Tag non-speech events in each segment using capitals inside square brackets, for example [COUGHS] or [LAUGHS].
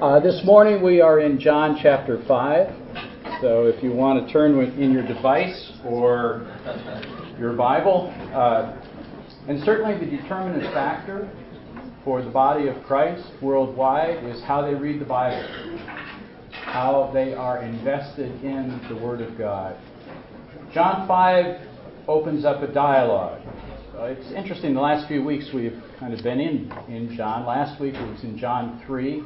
Uh, this morning we are in John chapter 5. So if you want to turn in your device or your Bible, uh, and certainly the determinant factor for the body of Christ worldwide is how they read the Bible, how they are invested in the Word of God. John 5 opens up a dialogue. Uh, it's interesting, the last few weeks we've kind of been in, in John. Last week it was in John 3.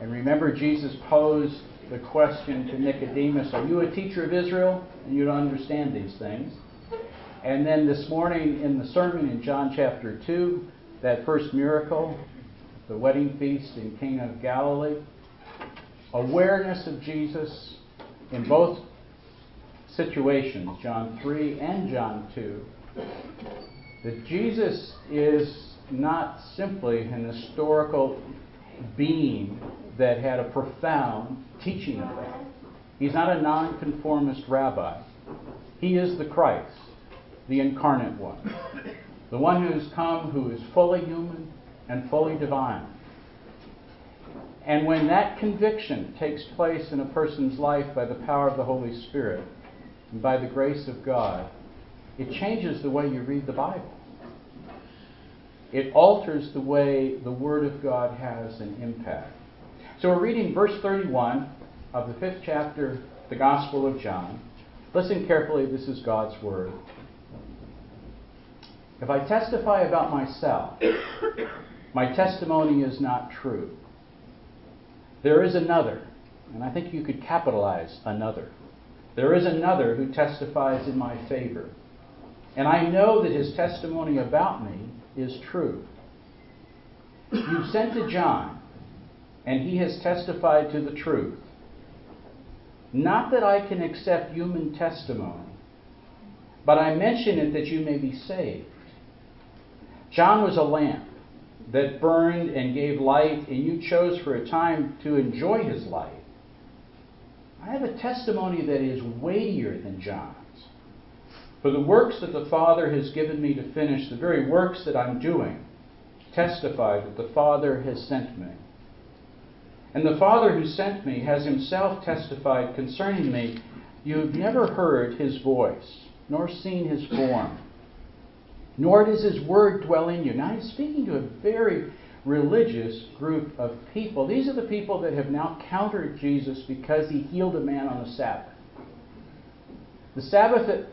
And remember, Jesus posed the question to Nicodemus Are you a teacher of Israel? And you don't understand these things. And then this morning in the sermon in John chapter 2, that first miracle, the wedding feast in Cana of Galilee, awareness of Jesus in both situations, John 3 and John 2, that Jesus is not simply an historical being that had a profound teaching of effect. He's not a nonconformist rabbi. He is the Christ, the incarnate one, the one who's come who is fully human and fully divine. And when that conviction takes place in a person's life by the power of the Holy Spirit and by the grace of God, it changes the way you read the Bible. It alters the way the Word of God has an impact. So we're reading verse 31 of the fifth chapter, the Gospel of John. Listen carefully, this is God's Word. If I testify about myself, my testimony is not true. There is another, and I think you could capitalize another. There is another who testifies in my favor. And I know that his testimony about me is true. You sent to John and he has testified to the truth. Not that I can accept human testimony, but I mention it that you may be saved. John was a lamp that burned and gave light, and you chose for a time to enjoy his light. I have a testimony that is weightier than John's. For the works that the Father has given me to finish, the very works that I'm doing, testify that the Father has sent me. And the Father who sent me has himself testified concerning me. You have never heard his voice, nor seen his form, nor does his word dwell in you. Now he's speaking to a very religious group of people. These are the people that have now countered Jesus because he healed a man on the Sabbath. The Sabbath,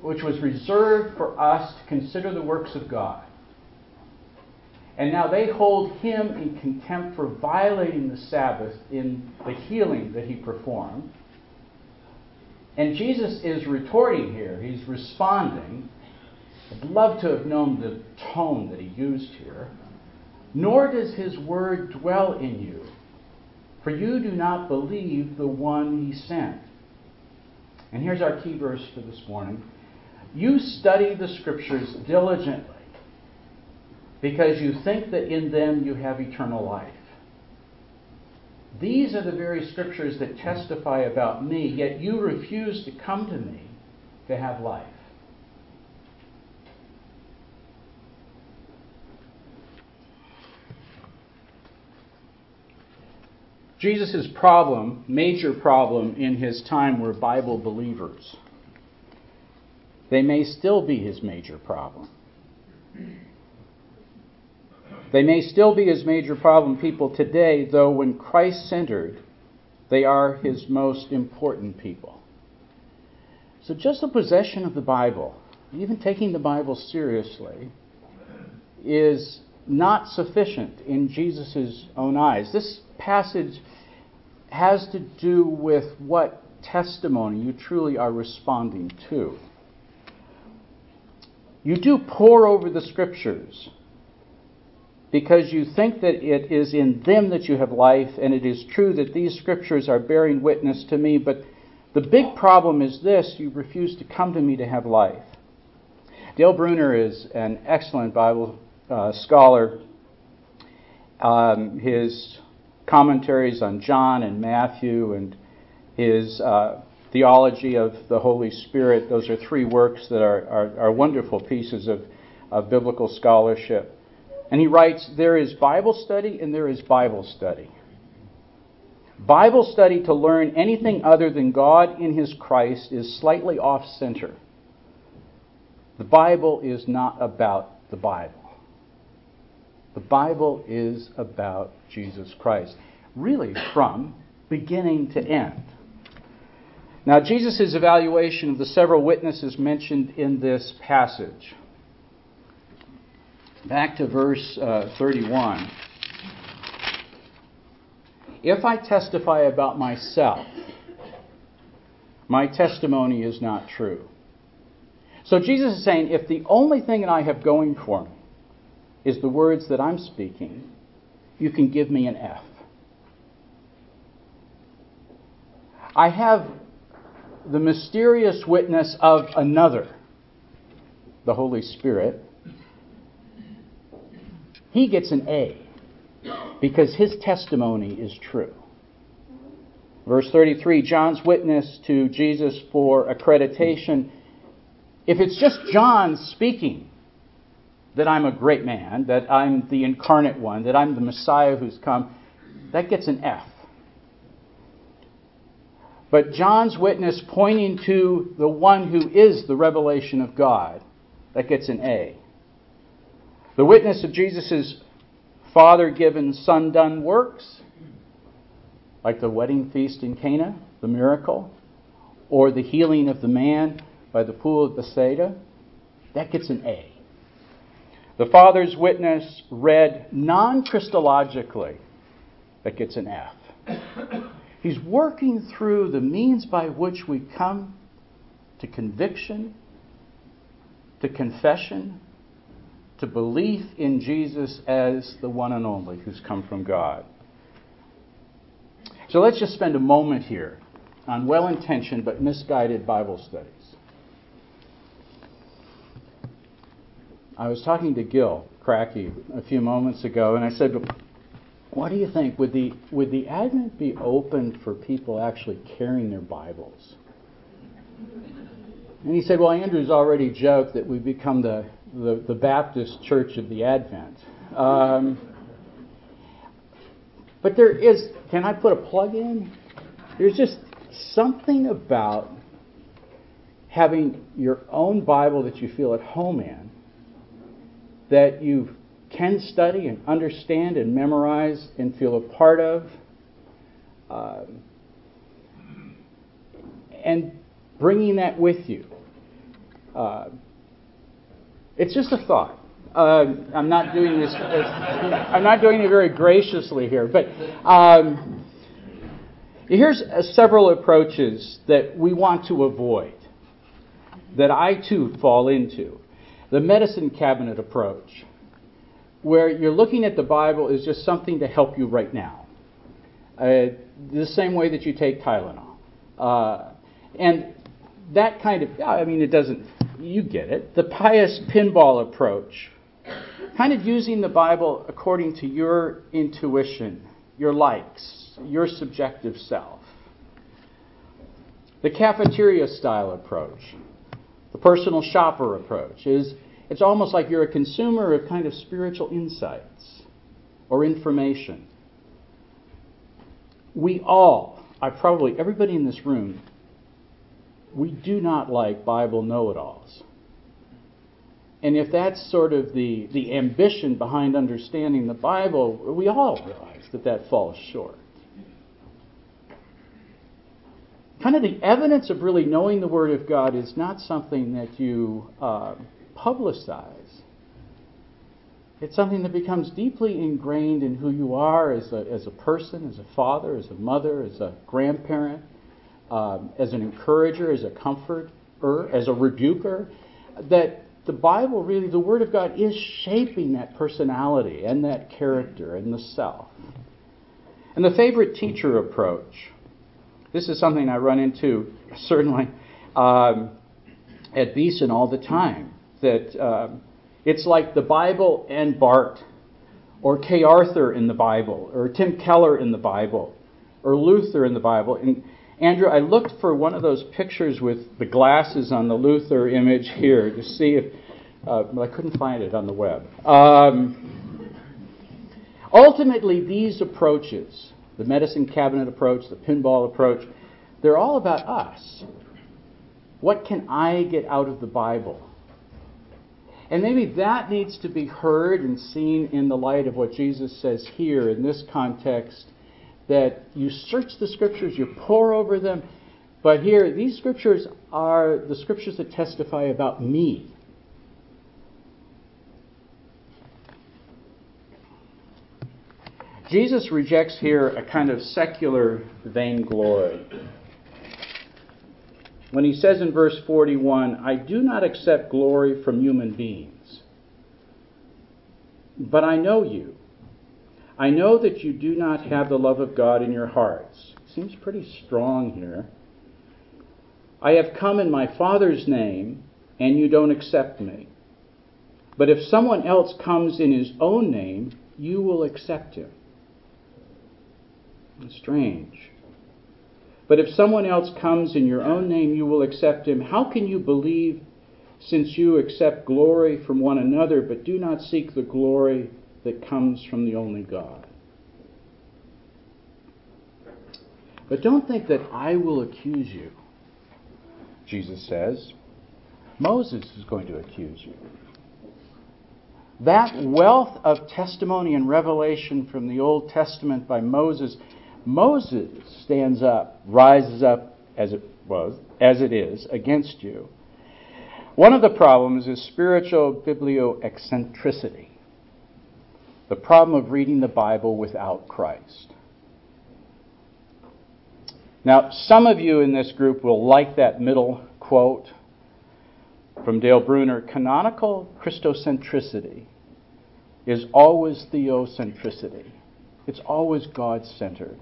which was reserved for us to consider the works of God. And now they hold him in contempt for violating the Sabbath in the healing that he performed. And Jesus is retorting here. He's responding. I'd love to have known the tone that he used here. Nor does his word dwell in you, for you do not believe the one he sent. And here's our key verse for this morning. You study the scriptures diligently because you think that in them you have eternal life. These are the very scriptures that testify about me, yet you refuse to come to me to have life. Jesus' problem, major problem in his time, were Bible believers. They may still be his major problem. They may still be his major problem people today, though when Christ centered, they are his most important people. So just the possession of the Bible, even taking the Bible seriously, is not sufficient in Jesus' own eyes. This passage has to do with what testimony you truly are responding to. You do pore over the scriptures because you think that it is in them that you have life, and it is true that these scriptures are bearing witness to me. But the big problem is this you refuse to come to me to have life. Dale Bruner is an excellent Bible uh, scholar. Um, his commentaries on John and Matthew and his uh, theology of the Holy Spirit, those are three works that are, are, are wonderful pieces of, of biblical scholarship. And he writes, There is Bible study and there is Bible study. Bible study to learn anything other than God in His Christ is slightly off center. The Bible is not about the Bible. The Bible is about Jesus Christ, really from beginning to end. Now, Jesus' evaluation of the several witnesses mentioned in this passage. Back to verse uh, 31. If I testify about myself, my testimony is not true. So Jesus is saying if the only thing that I have going for me is the words that I'm speaking, you can give me an F. I have the mysterious witness of another, the Holy Spirit. He gets an A because his testimony is true. Verse 33 John's witness to Jesus for accreditation. If it's just John speaking, that I'm a great man, that I'm the incarnate one, that I'm the Messiah who's come, that gets an F. But John's witness pointing to the one who is the revelation of God, that gets an A. The witness of Jesus' father given, son done works, like the wedding feast in Cana, the miracle, or the healing of the man by the pool of Bethsaida, that gets an A. The Father's witness read non Christologically, that gets an F. He's working through the means by which we come to conviction, to confession, to belief in Jesus as the one and only who's come from God. So let's just spend a moment here on well intentioned but misguided Bible studies. I was talking to Gil Cracky a few moments ago, and I said, What do you think? Would the, would the Advent be open for people actually carrying their Bibles? And he said, Well, Andrew's already joked that we've become the, the, the Baptist Church of the Advent. Um, but there is, can I put a plug in? There's just something about having your own Bible that you feel at home in that you can study and understand and memorize and feel a part of. Uh, and bringing that with you. Uh, it's just a thought. Uh, I'm not doing this. I'm not doing it very graciously here, but um, here's uh, several approaches that we want to avoid. That I too fall into the medicine cabinet approach, where you're looking at the Bible is just something to help you right now. Uh, the same way that you take Tylenol. Uh, and that kind of, I mean, it doesn't, you get it. The pious pinball approach, kind of using the Bible according to your intuition, your likes, your subjective self. The cafeteria style approach, the personal shopper approach is it's almost like you're a consumer of kind of spiritual insights or information. We all, I probably everybody in this room, we do not like Bible know-it-alls. And if that's sort of the, the ambition behind understanding the Bible, we all realize that that falls short. kind of the evidence of really knowing the Word of God is not something that you uh, publicize. It's something that becomes deeply ingrained in who you are as a, as a person, as a father, as a mother, as a grandparent, um, as an encourager, as a comforter, as a rebuker. That the Bible, really, the Word of God, is shaping that personality and that character and the self. And the favorite teacher approach this is something I run into [LAUGHS] certainly um, at Beeson all the time. That um, it's like the Bible and Barth, or Kay Arthur in the Bible, or Tim Keller in the Bible, or Luther in the Bible. And Andrew, I looked for one of those pictures with the glasses on the Luther image here to see if, uh, but I couldn't find it on the web. Um, ultimately, these approaches the medicine cabinet approach, the pinball approach, they're all about us. What can I get out of the Bible? And maybe that needs to be heard and seen in the light of what Jesus says here in this context that you search the scriptures, you pore over them, but here, these scriptures are the scriptures that testify about me. Jesus rejects here a kind of secular vainglory. When he says in verse 41, I do not accept glory from human beings, but I know you. I know that you do not have the love of God in your hearts. Seems pretty strong here. I have come in my Father's name, and you don't accept me. But if someone else comes in his own name, you will accept him. Strange. But if someone else comes in your own name, you will accept him. How can you believe since you accept glory from one another, but do not seek the glory that comes from the only God? But don't think that I will accuse you. Jesus says, Moses is going to accuse you. That wealth of testimony and revelation from the Old Testament by Moses, Moses stands up, rises up as it was, as it is, against you. One of the problems is spiritual biblioexcentricity, the problem of reading the Bible without Christ. Now, some of you in this group will like that middle quote from Dale Bruner canonical Christocentricity is always theocentricity, it's always God centered.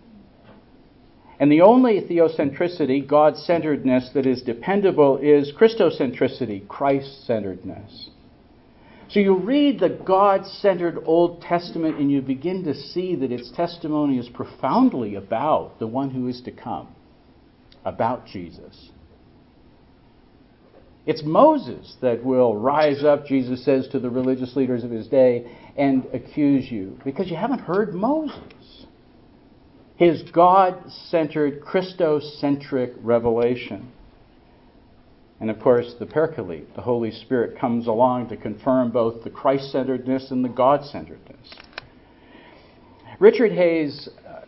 And the only theocentricity, God centeredness, that is dependable is Christocentricity, Christ centeredness. So you read the God centered Old Testament and you begin to see that its testimony is profoundly about the one who is to come, about Jesus. It's Moses that will rise up, Jesus says to the religious leaders of his day, and accuse you because you haven't heard Moses. His God centered, Christocentric revelation. And of course, the Paraclete, the Holy Spirit, comes along to confirm both the Christ centeredness and the God centeredness. Richard Hays uh,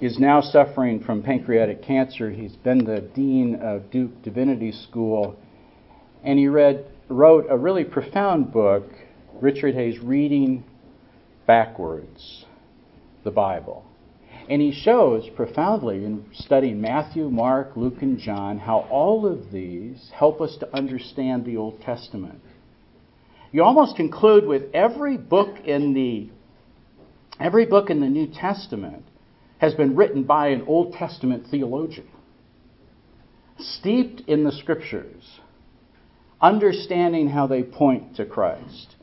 is now suffering from pancreatic cancer. He's been the dean of Duke Divinity School, and he read, wrote a really profound book, Richard Hays Reading Backwards the Bible. And he shows profoundly in studying Matthew, Mark, Luke, and John how all of these help us to understand the Old Testament. You almost conclude with every book in the every book in the New Testament has been written by an Old Testament theologian, steeped in the scriptures, understanding how they point to Christ.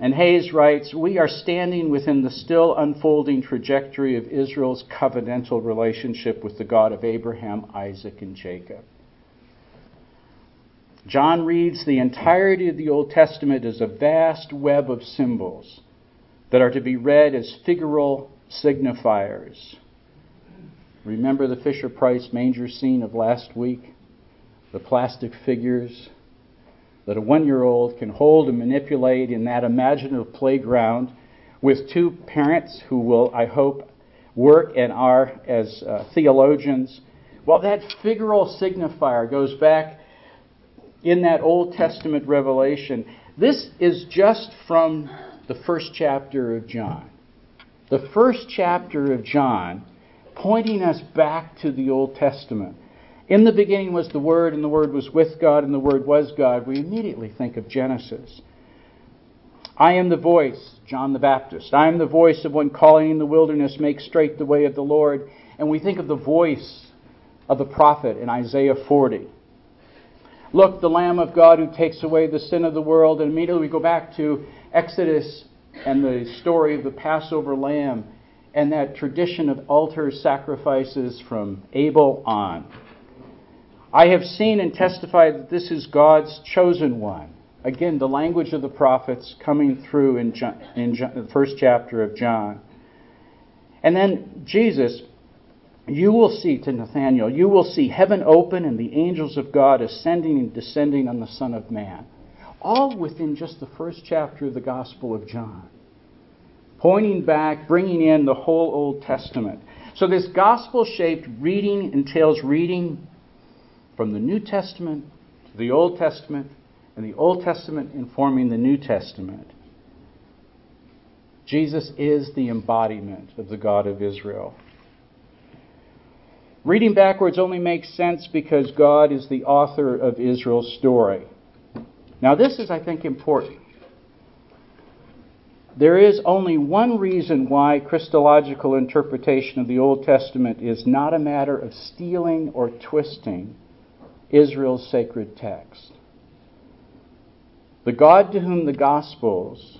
And Hays writes, We are standing within the still unfolding trajectory of Israel's covenantal relationship with the God of Abraham, Isaac, and Jacob. John reads the entirety of the Old Testament as a vast web of symbols that are to be read as figural signifiers. Remember the Fisher Price manger scene of last week? The plastic figures that a one year old can hold and manipulate in that imaginative playground with two parents who will, I hope, work and are as uh, theologians. Well, that figural signifier goes back in that Old Testament revelation. This is just from the first chapter of John. The first chapter of John pointing us back to the Old Testament. In the beginning was the Word, and the Word was with God, and the Word was God. We immediately think of Genesis. I am the voice, John the Baptist. I am the voice of one calling in the wilderness, make straight the way of the Lord. And we think of the voice of the prophet in Isaiah 40. Look, the Lamb of God who takes away the sin of the world. And immediately we go back to Exodus and the story of the Passover lamb and that tradition of altar sacrifices from Abel on. I have seen and testified that this is God's chosen one. Again, the language of the prophets coming through in, John, in John, the first chapter of John. And then Jesus, you will see to Nathanael, you will see heaven open and the angels of God ascending and descending on the Son of Man. All within just the first chapter of the Gospel of John. Pointing back, bringing in the whole Old Testament. So this gospel shaped reading entails reading from the New Testament to the Old Testament, and the Old Testament informing the New Testament. Jesus is the embodiment of the God of Israel. Reading backwards only makes sense because God is the author of Israel's story. Now, this is, I think, important. There is only one reason why Christological interpretation of the Old Testament is not a matter of stealing or twisting Israel's sacred text. The God to whom the Gospels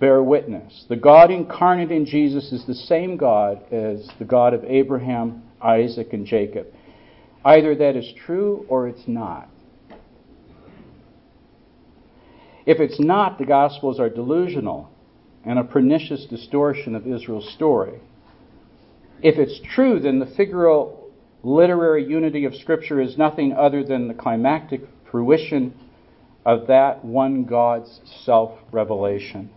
bear witness, the God incarnate in Jesus, is the same God as the God of Abraham, Isaac, and Jacob. Either that is true or it's not. If it's not, the Gospels are delusional and a pernicious distortion of Israel's story. If it's true, then the figural literary unity of Scripture is nothing other than the climactic fruition of that one God's self revelation.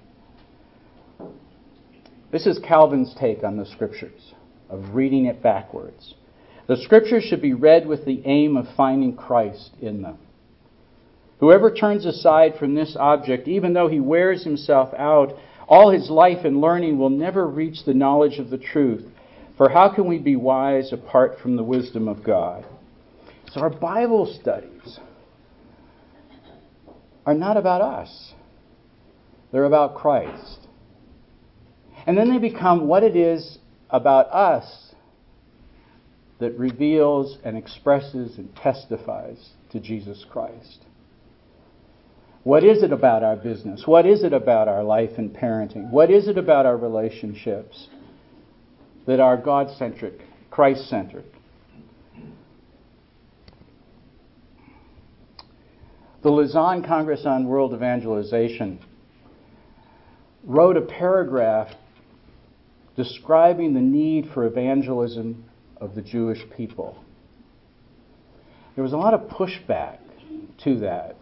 This is Calvin's take on the Scriptures, of reading it backwards. The Scriptures should be read with the aim of finding Christ in them. Whoever turns aside from this object, even though he wears himself out, all his life and learning will never reach the knowledge of the truth. For how can we be wise apart from the wisdom of God? So our Bible studies are not about us, they're about Christ. And then they become what it is about us that reveals and expresses and testifies to Jesus Christ. What is it about our business? What is it about our life and parenting? What is it about our relationships that are God centric, Christ centric? The Lausanne Congress on World Evangelization wrote a paragraph describing the need for evangelism of the Jewish people. There was a lot of pushback to that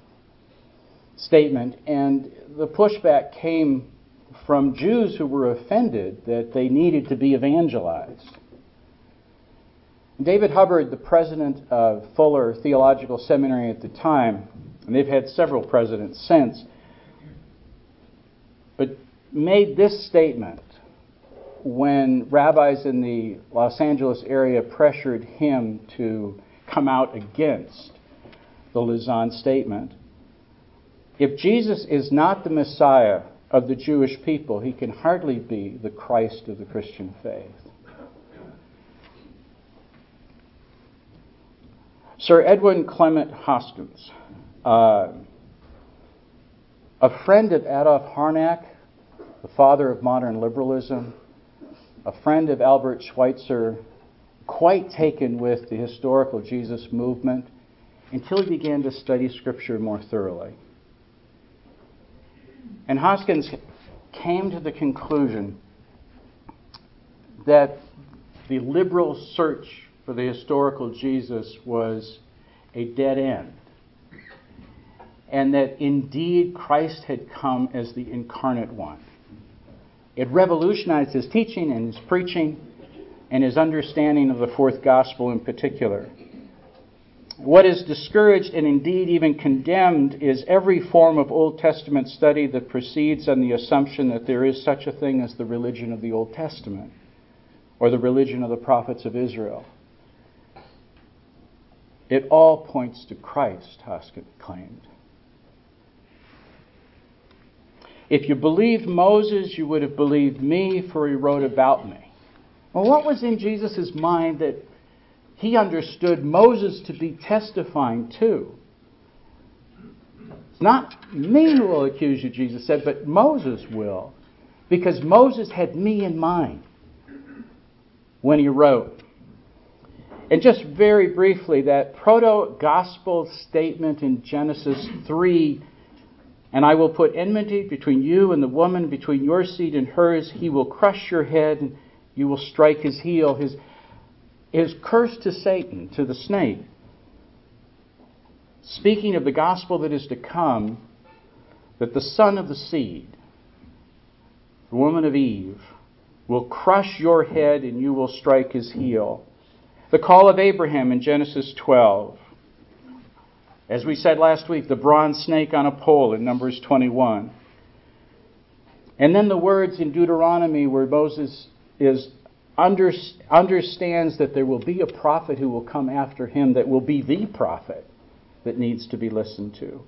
statement, and the pushback came from Jews who were offended that they needed to be evangelized. David Hubbard, the president of Fuller Theological Seminary at the time, and they've had several presidents since, but made this statement when rabbis in the Los Angeles area pressured him to come out against the Lausanne statement. If Jesus is not the Messiah of the Jewish people, he can hardly be the Christ of the Christian faith. Sir Edwyn Clement Hoskyns, uh, a friend of Adolf Harnack, the father of modern liberalism, a friend of Albert Schweitzer, quite taken with the historical Jesus movement until he began to study Scripture more thoroughly. And Hoskyns came to the conclusion that the liberal search for the historical Jesus was a dead end. And that indeed Christ had come as the incarnate one. It revolutionized his teaching and his preaching and his understanding of the fourth gospel in particular. What is discouraged and indeed even condemned is every form of Old Testament study that proceeds on the assumption that there is such a thing as the religion of the Old Testament or the religion of the prophets of Israel. It all points to Christ, Hoskin claimed. If you believed Moses, you would have believed me, for he wrote about me. Well, what was in Jesus' mind that he understood Moses to be testifying to. It's not me who will accuse you, Jesus said, but Moses will, because Moses had me in mind when he wrote. And just very briefly, that proto gospel statement in Genesis 3 and I will put enmity between you and the woman, between your seed and hers. He will crush your head, and you will strike his heel. His, his cursed to Satan, to the snake, speaking of the gospel that is to come, that the son of the seed, the woman of Eve, will crush your head and you will strike his heel. The call of Abraham in Genesis 12. As we said last week, the bronze snake on a pole in Numbers 21. And then the words in Deuteronomy where Moses is under, understands that there will be a prophet who will come after him that will be the prophet that needs to be listened to.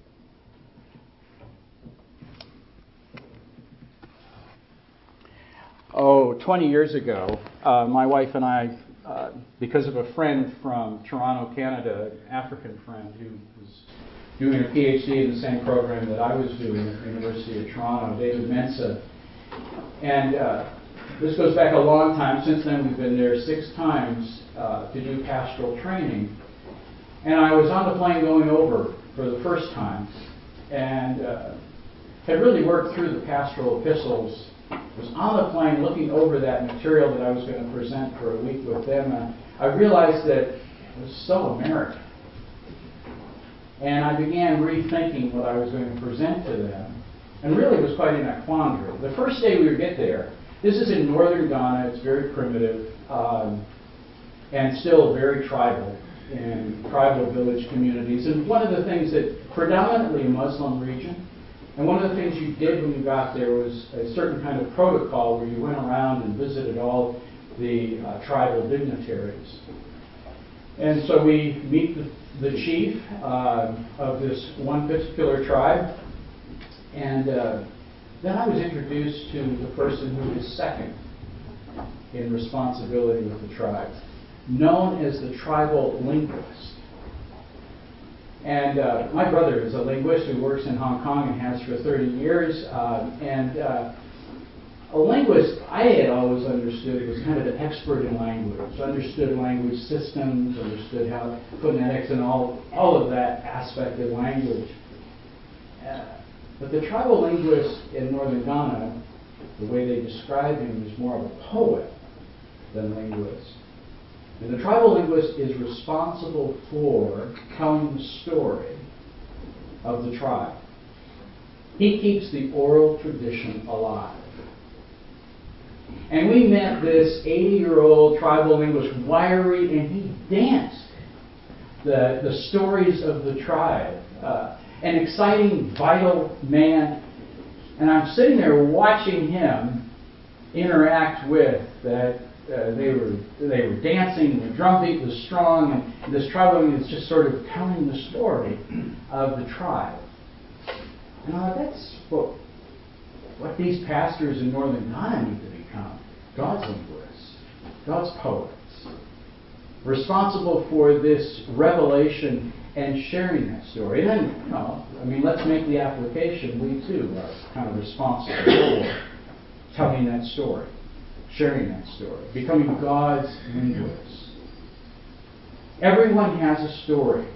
Oh, 20 years ago, uh, my wife and I, uh, because of a friend from Toronto, Canada, an African friend who was doing a PhD in the same program that I was doing at the University of Toronto, David Mensa. And uh, this goes back a long time. Since then, we've been there six times uh, to do pastoral training. And I was on the plane going over for the first time and uh, had really worked through the pastoral epistles. Was on the plane looking over that material that I was going to present for a week with them. And I realized that it was so American. And I began rethinking what I was going to present to them. And really was quite in a quandary. The first day we would get there, this is in northern Ghana, it's very primitive um, and still very tribal in tribal village communities. And one of the things that predominantly a Muslim region, and one of the things you did when you got there was a certain kind of protocol where you went around and visited all the uh, tribal dignitaries. And so we meet the, the chief uh, of this one particular tribe, and uh, then I was introduced to the person who is second in responsibility with the tribe known as the tribal linguist. And uh, my brother is a linguist who works in Hong Kong and has for 30 years. Uh, and uh, a linguist, I had always understood, was kind of an expert in language, understood language systems, understood how phonetics and all, all of that aspect of language. Uh, but the tribal linguist in northern Ghana, the way they describe him, is more of a poet than linguist. And the tribal linguist is responsible for telling the story of the tribe. He keeps the oral tradition alive. And we met this 80 year old tribal linguist, wiry, and he danced the, the stories of the tribe. Uh, an exciting, vital man. And I'm sitting there watching him interact with that uh, they were they were dancing, the drum beat was strong, and this tribal is just sort of telling the story of the tribe. And I thought that's what what these pastors in northern Ghana need to become: God's linguists, God's poets, responsible for this revelation and sharing that story. And then, you know, I mean, let's make the application. We too are kind of responsible for telling that story sharing that story, becoming God's linguist. Everyone has a story.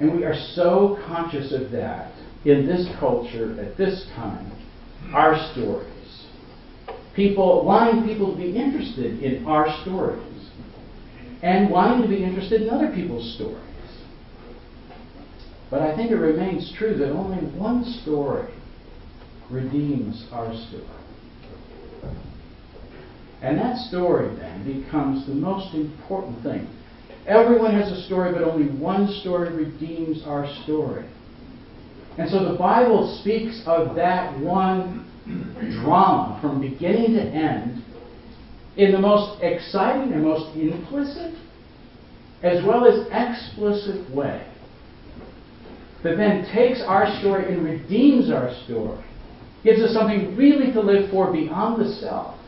And we are so conscious of that in this culture at this time. Our stories. People wanting people to be interested in our stories. And wanting to be interested in other people's stories. But I think it remains true that only one story redeems our story. And that story then becomes the most important thing. Everyone has a story, but only one story redeems our story. And so the Bible speaks of that one drama from beginning to end in the most exciting and most implicit as well as explicit way that then takes our story and redeems our story, gives us something really to live for beyond the self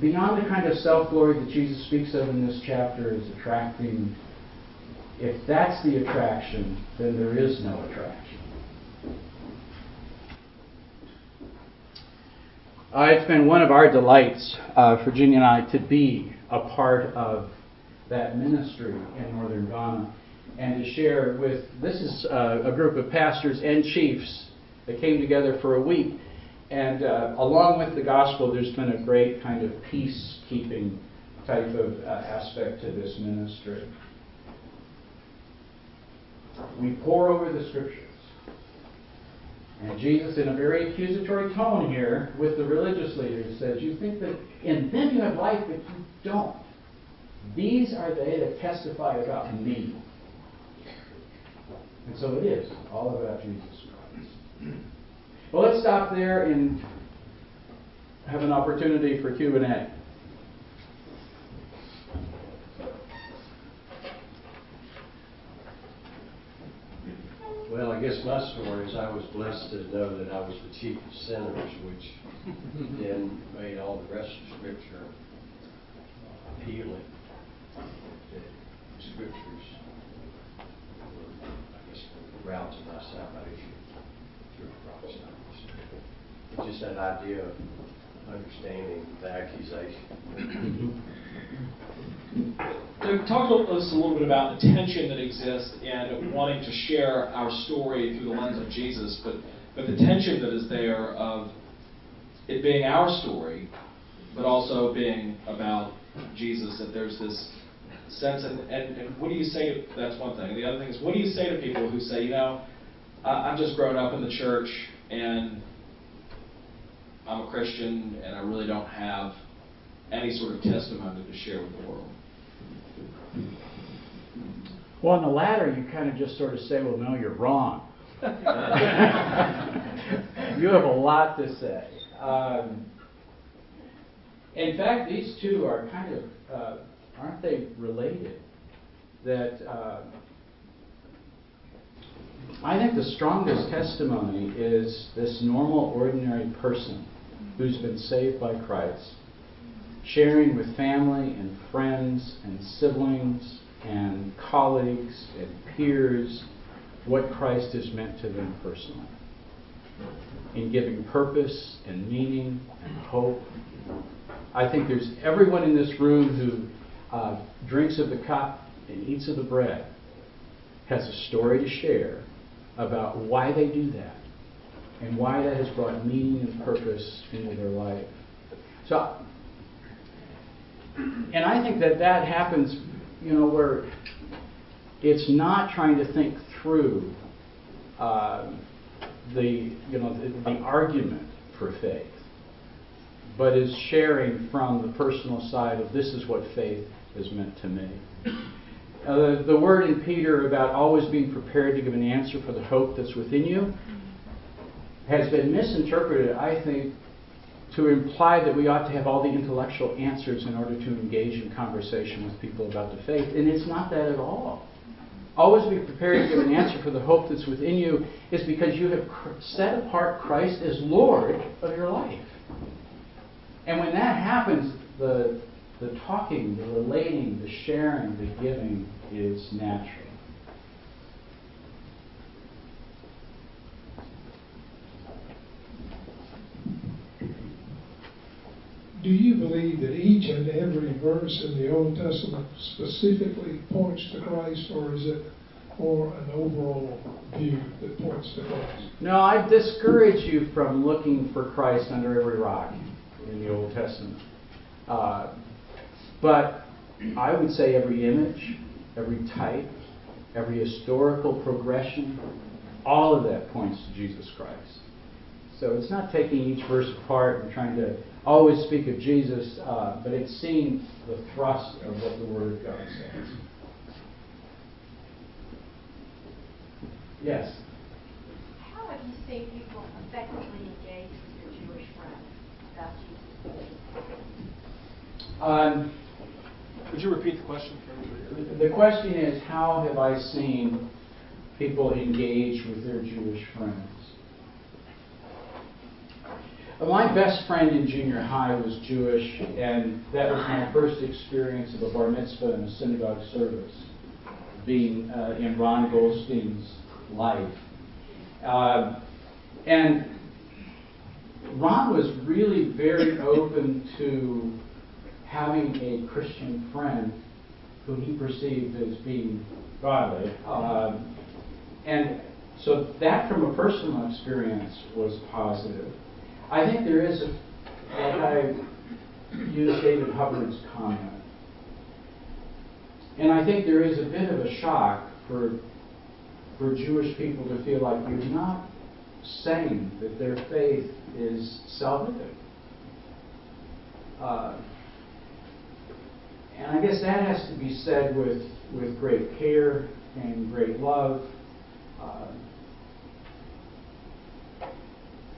beyond the kind of self glory that Jesus speaks of in this chapter is attracting, if that's the attraction, then there is no attraction. Uh, it's been one of our delights, uh, Virginia and I, to be a part of that ministry in northern Ghana and to share with this is uh, a group of pastors and chiefs that came together for a week and uh, along with the gospel, there's been a great kind of peacekeeping type of uh, aspect to this ministry. We pore over the scriptures. And Jesus, in a very accusatory tone here with the religious leaders, says, You think that in them you have life, but you don't. These are they that testify about me. And so it is all about Jesus Christ. Well, let's stop there and have an opportunity for Q&A. Well, I guess my story is I was blessed to know that I was the chief of sinners, which then made all the rest of Scripture appealing. The Scriptures the route to my salvation through Christ. Just that idea of understanding the accusation. Talk to us a little bit about the tension that exists in wanting to share our story through the lens of Jesus, but, but the tension that is there of it being our story, but also being about Jesus, that there's this sense, and, and, and what do you say to, that's one thing. The other thing is, what do you say to people who say, you know, I, I've just grown up in the church, and I'm a Christian, and I really don't have any sort of testimony to share with the world? Well, in the latter, you kind of just sort of say, well, no, you're wrong. [LAUGHS] you have a lot to say. Um, in fact, these two are kind of, uh, aren't they related? That uh, I think the strongest testimony is this normal, ordinary person who's been saved by Christ, sharing with family and friends and siblings and colleagues and peers what Christ has meant to them personally. In giving purpose and meaning and hope. I think there's everyone in this room who uh, drinks of the cup and eats of the bread has a story to share about why they do that and why that has brought meaning and purpose into their life. So, and I think that that happens you know, where it's not trying to think through uh, the, you know, the, the, argument for faith, but is sharing from the personal side of this is what faith is meant to me. Uh, the word in Peter about always being prepared to give an answer for the hope that's within you has been misinterpreted, I think, to imply that we ought to have all the intellectual answers in order to engage in conversation with people about the faith. And it's not that at all. Always be prepared to give an answer for the hope that's within you is because you have set apart Christ as Lord of your life. And when that happens, the, the talking, the relating, the sharing, the giving is natural. do you believe that each and every verse in the Old Testament specifically points to Christ, or is it more an overall view that points to Christ? No, I discourage you from looking for Christ under every rock in the Old Testament. Uh, but I would say every image, every type, every historical progression, all of that points to Jesus Christ. So it's not taking each verse apart and trying to always speak of Jesus, uh, but it's seeing the thrust of what the Word of God says. Yes? How have you seen people effectively engage with your Jewish friends about Jesus? Um, Would you repeat the question for The question is how have I seen people engage with their Jewish friends? My best friend in junior high was Jewish, and that was my first experience of a bar mitzvah and a synagogue service, being uh, in Ron Goldstein's life. Uh, and Ron was really very open to having a Christian friend who he perceived as being godly. Uh, and so that, from a personal experience, was positive. I think there is, a, like I used David Hubbard's comment, and I think there is a bit of a shock for, for Jewish people to feel like you're not saying that their faith is salvific. Uh, and I guess that has to be said with, with great care and great love. Uh,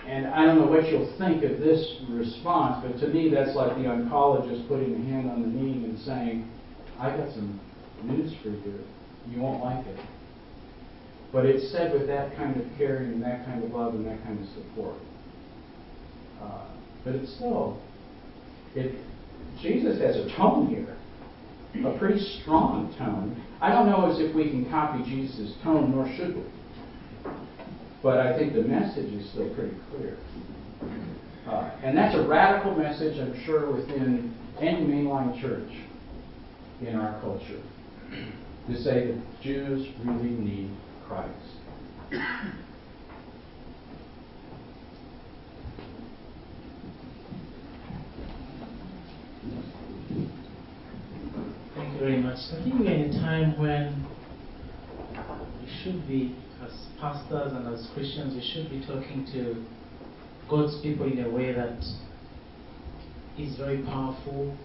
and I don't know what you'll think of this response, but to me, that's like the oncologist putting a hand on the knee and saying, I got some news for you. You won't like it. But it's said with that kind of caring and that kind of love and that kind of support. Uh, but it's still, it, Jesus has a tone here a pretty strong tone. I don't know as if we can copy Jesus' tone, nor should we. But I think the message is still pretty clear. Uh, and that's a radical message, I'm sure, within any mainline church in our culture to say that Jews really need Christ. very much. I think we're in a time when we should be, as pastors and as Christians, we should be talking to God's people in a way that is very powerful,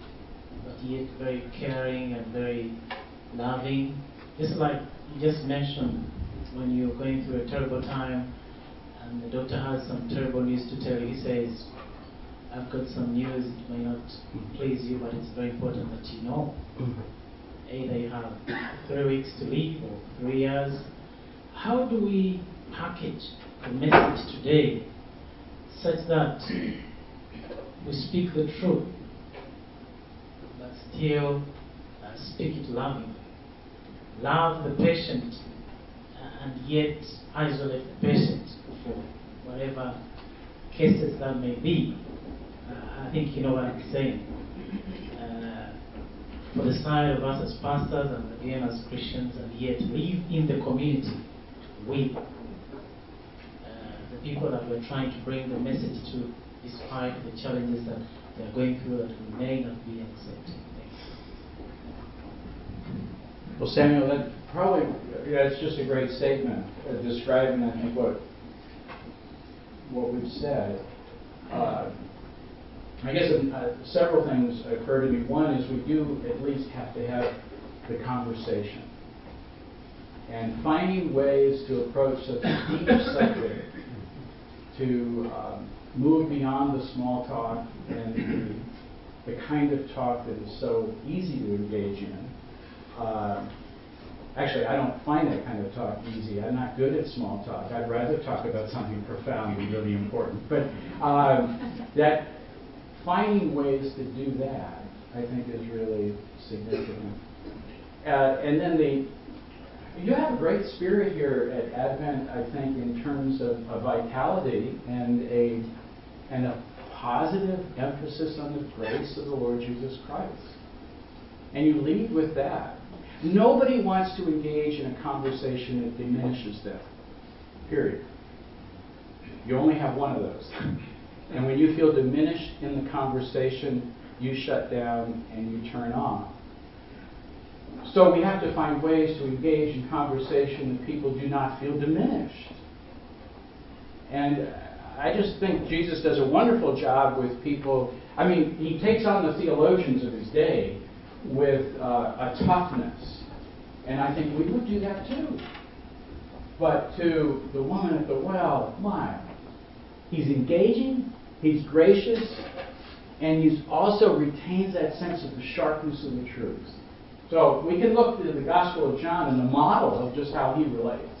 but yet very caring and very loving. Just like you just mentioned, when you're going through a terrible time and the doctor has some terrible news to tell you, he says, I've got some news, it may not please you, but it's very important that you know mm-hmm. Either you have three weeks to live or three years. How do we package the message today such that we speak the truth, but still uh, speak it lovingly? Love the patient uh, and yet isolate the patient for whatever cases that may be. Uh, I think you know what I'm saying for the side of us as pastors and again as Christians, and yet live in the community with uh, the people that we're trying to bring the message to, despite the challenges that they're going through that we may not be accepting. Well, Samuel, that probably yeah, it's just a great statement uh, describing, I think, what what we've said. Uh, I guess uh, several things occur to me. One is we do at least have to have the conversation. And finding ways to approach such a deep [COUGHS] subject, to um, move beyond the small talk and the, the, kind of talk that is so easy to engage in. Uh, actually, I don't find that kind of talk easy. I'm not good at small talk. I'd rather talk about something profound and really important. But um, that finding ways to do that, I think, is really significant. Uh, and then the you have a great spirit here at Advent, I think, in terms of a vitality and a and a positive emphasis on the grace of the Lord Jesus Christ. And you lead with that. Nobody wants to engage in a conversation that diminishes them. Period. You only have one of those. [LAUGHS] And when you feel diminished in the conversation, you shut down and you turn off. So we have to find ways to engage in conversation that people do not feel diminished. And I just think Jesus does a wonderful job with people. I mean, he takes on the theologians of his day with uh, a toughness. And I think we would do that too. But to the woman at the well, my, he's engaging, He's gracious, and he also retains that sense of the sharpness of the truth. So we can look to the Gospel of John and the model of just how he relates.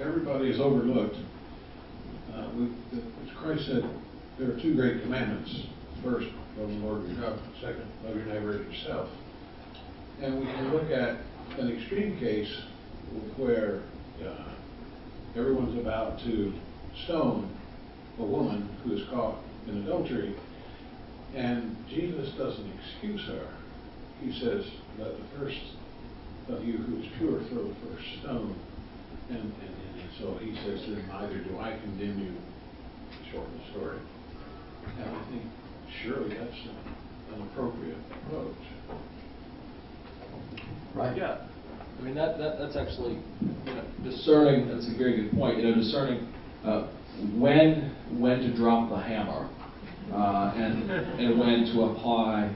Everybody is overlooked. Uh, we, the, Christ said there are two great commandments. First, love the Lord your God. Second, love your neighbor as yourself. And we can look at an extreme case where uh, everyone's about to stone a woman who is caught in adultery, and Jesus doesn't excuse her. He says, Let the first of you who is pure throw the first stone. And, and in his So he says, then neither do I condemn you, short the story. And I think surely that's an appropriate approach. Right. Yeah. I mean, that, that, that's actually, you know, discerning, that's a very good point, you know, discerning, uh, when, when to drop the hammer, uh, and, and when to apply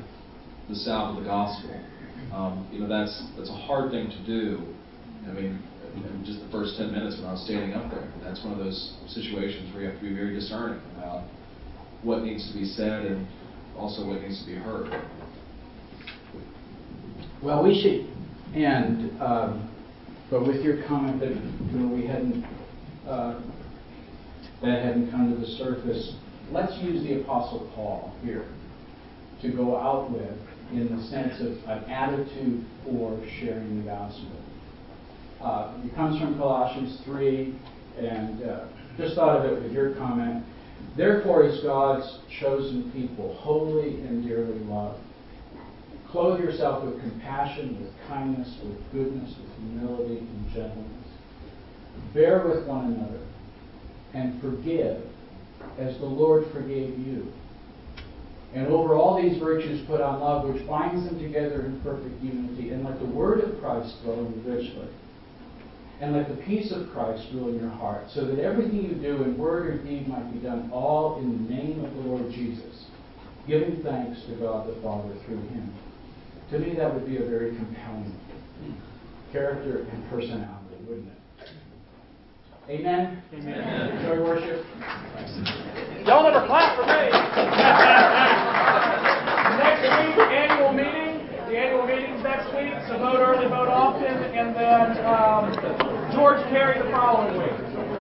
the salve of the gospel. Um, you know, that's, that's a hard thing to do. I mean, just the first ten minutes when I was standing up there, that's one of those situations where you have to be very discerning about what needs to be said and also what needs to be heard. Well, we should end, um, but with your comment that you know, we hadn't, uh, that hadn't come to the surface, let's use the Apostle Paul here to go out with in the sense of an attitude for sharing the gospel. Uh, it comes from Colossians 3, and uh, just thought of it with your comment. Therefore, is God's chosen people, holy and dearly loved, Clothe yourself with compassion, with kindness, with goodness, with humility and gentleness. Bear with one another and forgive as the Lord forgave you. And over all these virtues put on love, which binds them together in perfect unity. And let the word of Christ dwell in you richly. And let the peace of Christ rule in your heart, so that everything you do in word or deed might be done all in the name of the Lord Jesus, giving thanks to God the Father through him. To me, that would be a very compelling character and personality, wouldn't it? Amen? Amen. Enjoy worship. Y'all never clap for me. next week, annual meeting. The annual meeting's next week, so vote early, vote often, and then um, George Carey the following week.